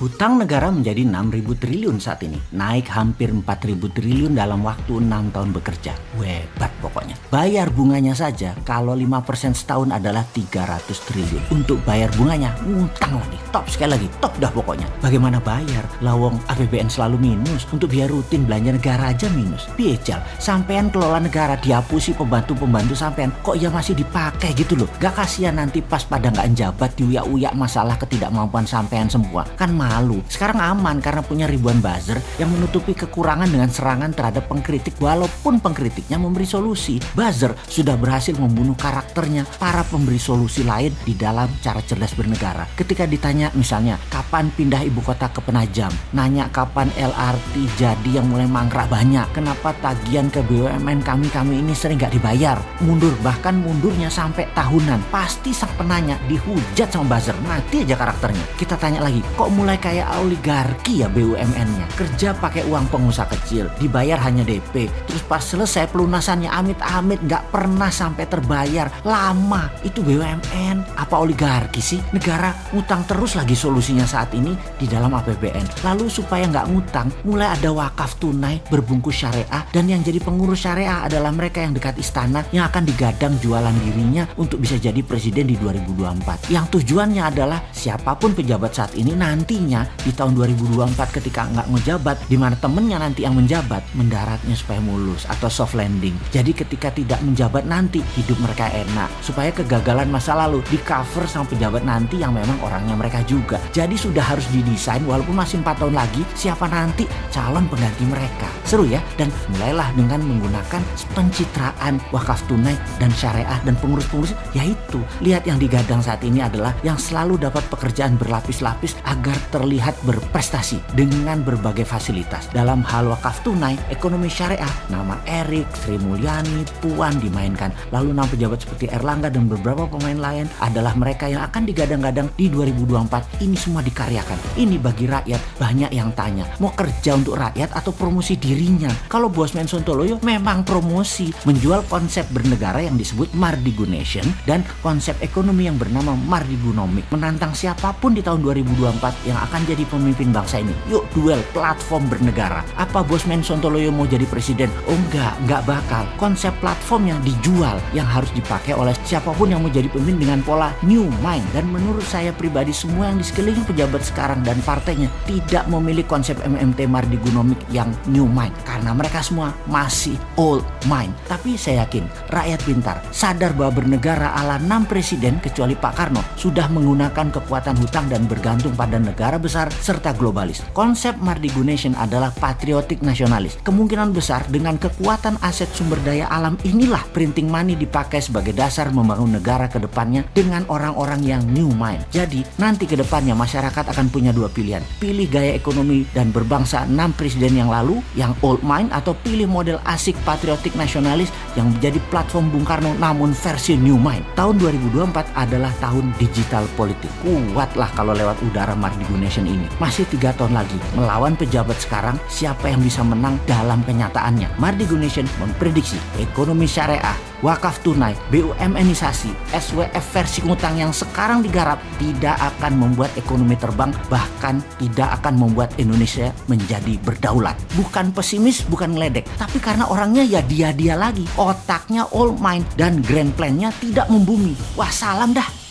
Hutang negara menjadi 6.000 triliun saat ini, naik hampir 4.000 triliun dalam waktu 6 tahun bekerja. Hebat pokoknya. Bayar bunganya saja kalau 5% setahun adalah 300 triliun. Untuk bayar bunganya, ngutang lagi. Top sekali lagi, top dah pokoknya. Bagaimana bayar? Lawong APBN selalu minus, untuk biaya rutin belanja negara aja minus. Piejal, sampean kelola negara dihapusi pembantu-pembantu sampean, kok ya masih dipakai gitu loh. Gak kasihan nanti pas pada nggak jabat diuyak-uyak masalah ketidakmampuan sampean semua. Kan malu. Sekarang aman karena punya ribuan buzzer yang menutupi kekurangan dengan serangan terhadap pengkritik walaupun pengkritiknya memberi solusi. Buzzer sudah berhasil membunuh karakternya para pemberi solusi lain di dalam cara cerdas bernegara. Ketika ditanya misalnya kapan pindah ibu kota ke Penajam, nanya kapan LRT jadi yang mulai mangkrak banyak, kenapa tagihan ke BUMN kami-kami ini sering nggak dibayar, mundur bahkan mundurnya sampai tahunan. Pasti sang penanya dihujat sama buzzer, mati aja karakternya. Kita tanya lagi, kok mulai kayak oligarki ya BUMN-nya. Kerja pakai uang pengusaha kecil, dibayar hanya DP. Terus pas selesai pelunasannya amit-amit nggak pernah sampai terbayar. Lama, itu BUMN. Apa oligarki sih? Negara ngutang terus lagi solusinya saat ini di dalam APBN. Lalu supaya nggak ngutang, mulai ada wakaf tunai berbungkus syariah dan yang jadi pengurus syariah adalah mereka yang dekat istana yang akan digadang jualan dirinya untuk bisa jadi presiden di 2024. Yang tujuannya adalah siapa pun pejabat saat ini nantinya di tahun 2024 ketika nggak ngejabat di mana temennya nanti yang menjabat mendaratnya supaya mulus atau soft landing. Jadi ketika tidak menjabat nanti hidup mereka enak. Supaya kegagalan masa lalu di cover sama pejabat nanti yang memang orangnya mereka juga. Jadi sudah harus didesain walaupun masih 4 tahun lagi siapa nanti calon pengganti mereka. Seru ya? Dan mulailah dengan menggunakan pencitraan wakaf tunai dan syariah dan pengurus-pengurus. Yaitu lihat yang digadang saat ini adalah yang selalu dapat pekerjaan berlapis-lapis agar terlihat berprestasi dengan berbagai fasilitas. Dalam hal wakaf tunai, ekonomi syariah, nama Erik, Sri Mulyani, Puan dimainkan. Lalu nama pejabat seperti Erlangga dan beberapa pemain lain adalah mereka yang akan digadang-gadang di 2024. Ini semua dikaryakan. Ini bagi rakyat banyak yang tanya, mau kerja untuk rakyat atau promosi dirinya? Kalau Bosman Sontoloyo memang promosi, menjual konsep bernegara yang disebut Mardigunation dan konsep ekonomi yang bernama Mardigunomic. Menantang siapa pun di tahun 2024 yang jadi pemimpin bangsa ini. Yuk duel platform bernegara. Apa Bosman Sontoloyo mau jadi presiden? Oh enggak, enggak bakal. Konsep platform yang dijual yang harus dipakai oleh siapa pun yang mau jadi pemimpin dengan pola new mind. Dan menurut saya pribadi semua yang di sekeliling pejabat sekarang dan partainya tidak memilih konsep MMT Mardigunomic yang new mind. Karena mereka semua masih old mind. Tapi saya yakin rakyat pintar sadar bahwa bernegara ala 6 presiden kecuali Pak Karno sudah menggunakan kekuatan hutang dan bergantung pada negara besar serta globalis. Konsep Mardigunation adalah patriotik nasionalis. Kemungkinan besar dengan kekuatan aset sumber daya alam inilah printing money dipakai sebagai dasar membangun negara ke depannya dengan orang-orang yang new mind. Jadi nanti ke depannya masyarakat akan punya dua pilihan. Pilih gaya ekonomi dan berbangsa 6 presiden yang lalu yang old mind atau pilih model asik patriotik nasionalis yang menjadi platform Bung Karno namun versi new mind. Tahun 2024 adalah tahun digital politik. Kuatlah kalau lewat udara Mardigunation ini. Masih tiga tahun lagi melawan pejabat sekarang siapa yang bisa menang dalam kenyataannya. Mardigunation memprediksi ekonomi syariah wakaf tunai, BUMNisasi, SWF versi ngutang yang sekarang digarap tidak akan membuat ekonomi terbang, bahkan tidak akan membuat Indonesia menjadi berdaulat. Bukan pesimis, bukan ngeledek, tapi karena orangnya ya dia-dia lagi. Otaknya all mind dan grand plan-nya tidak membumi. Wah salam dah.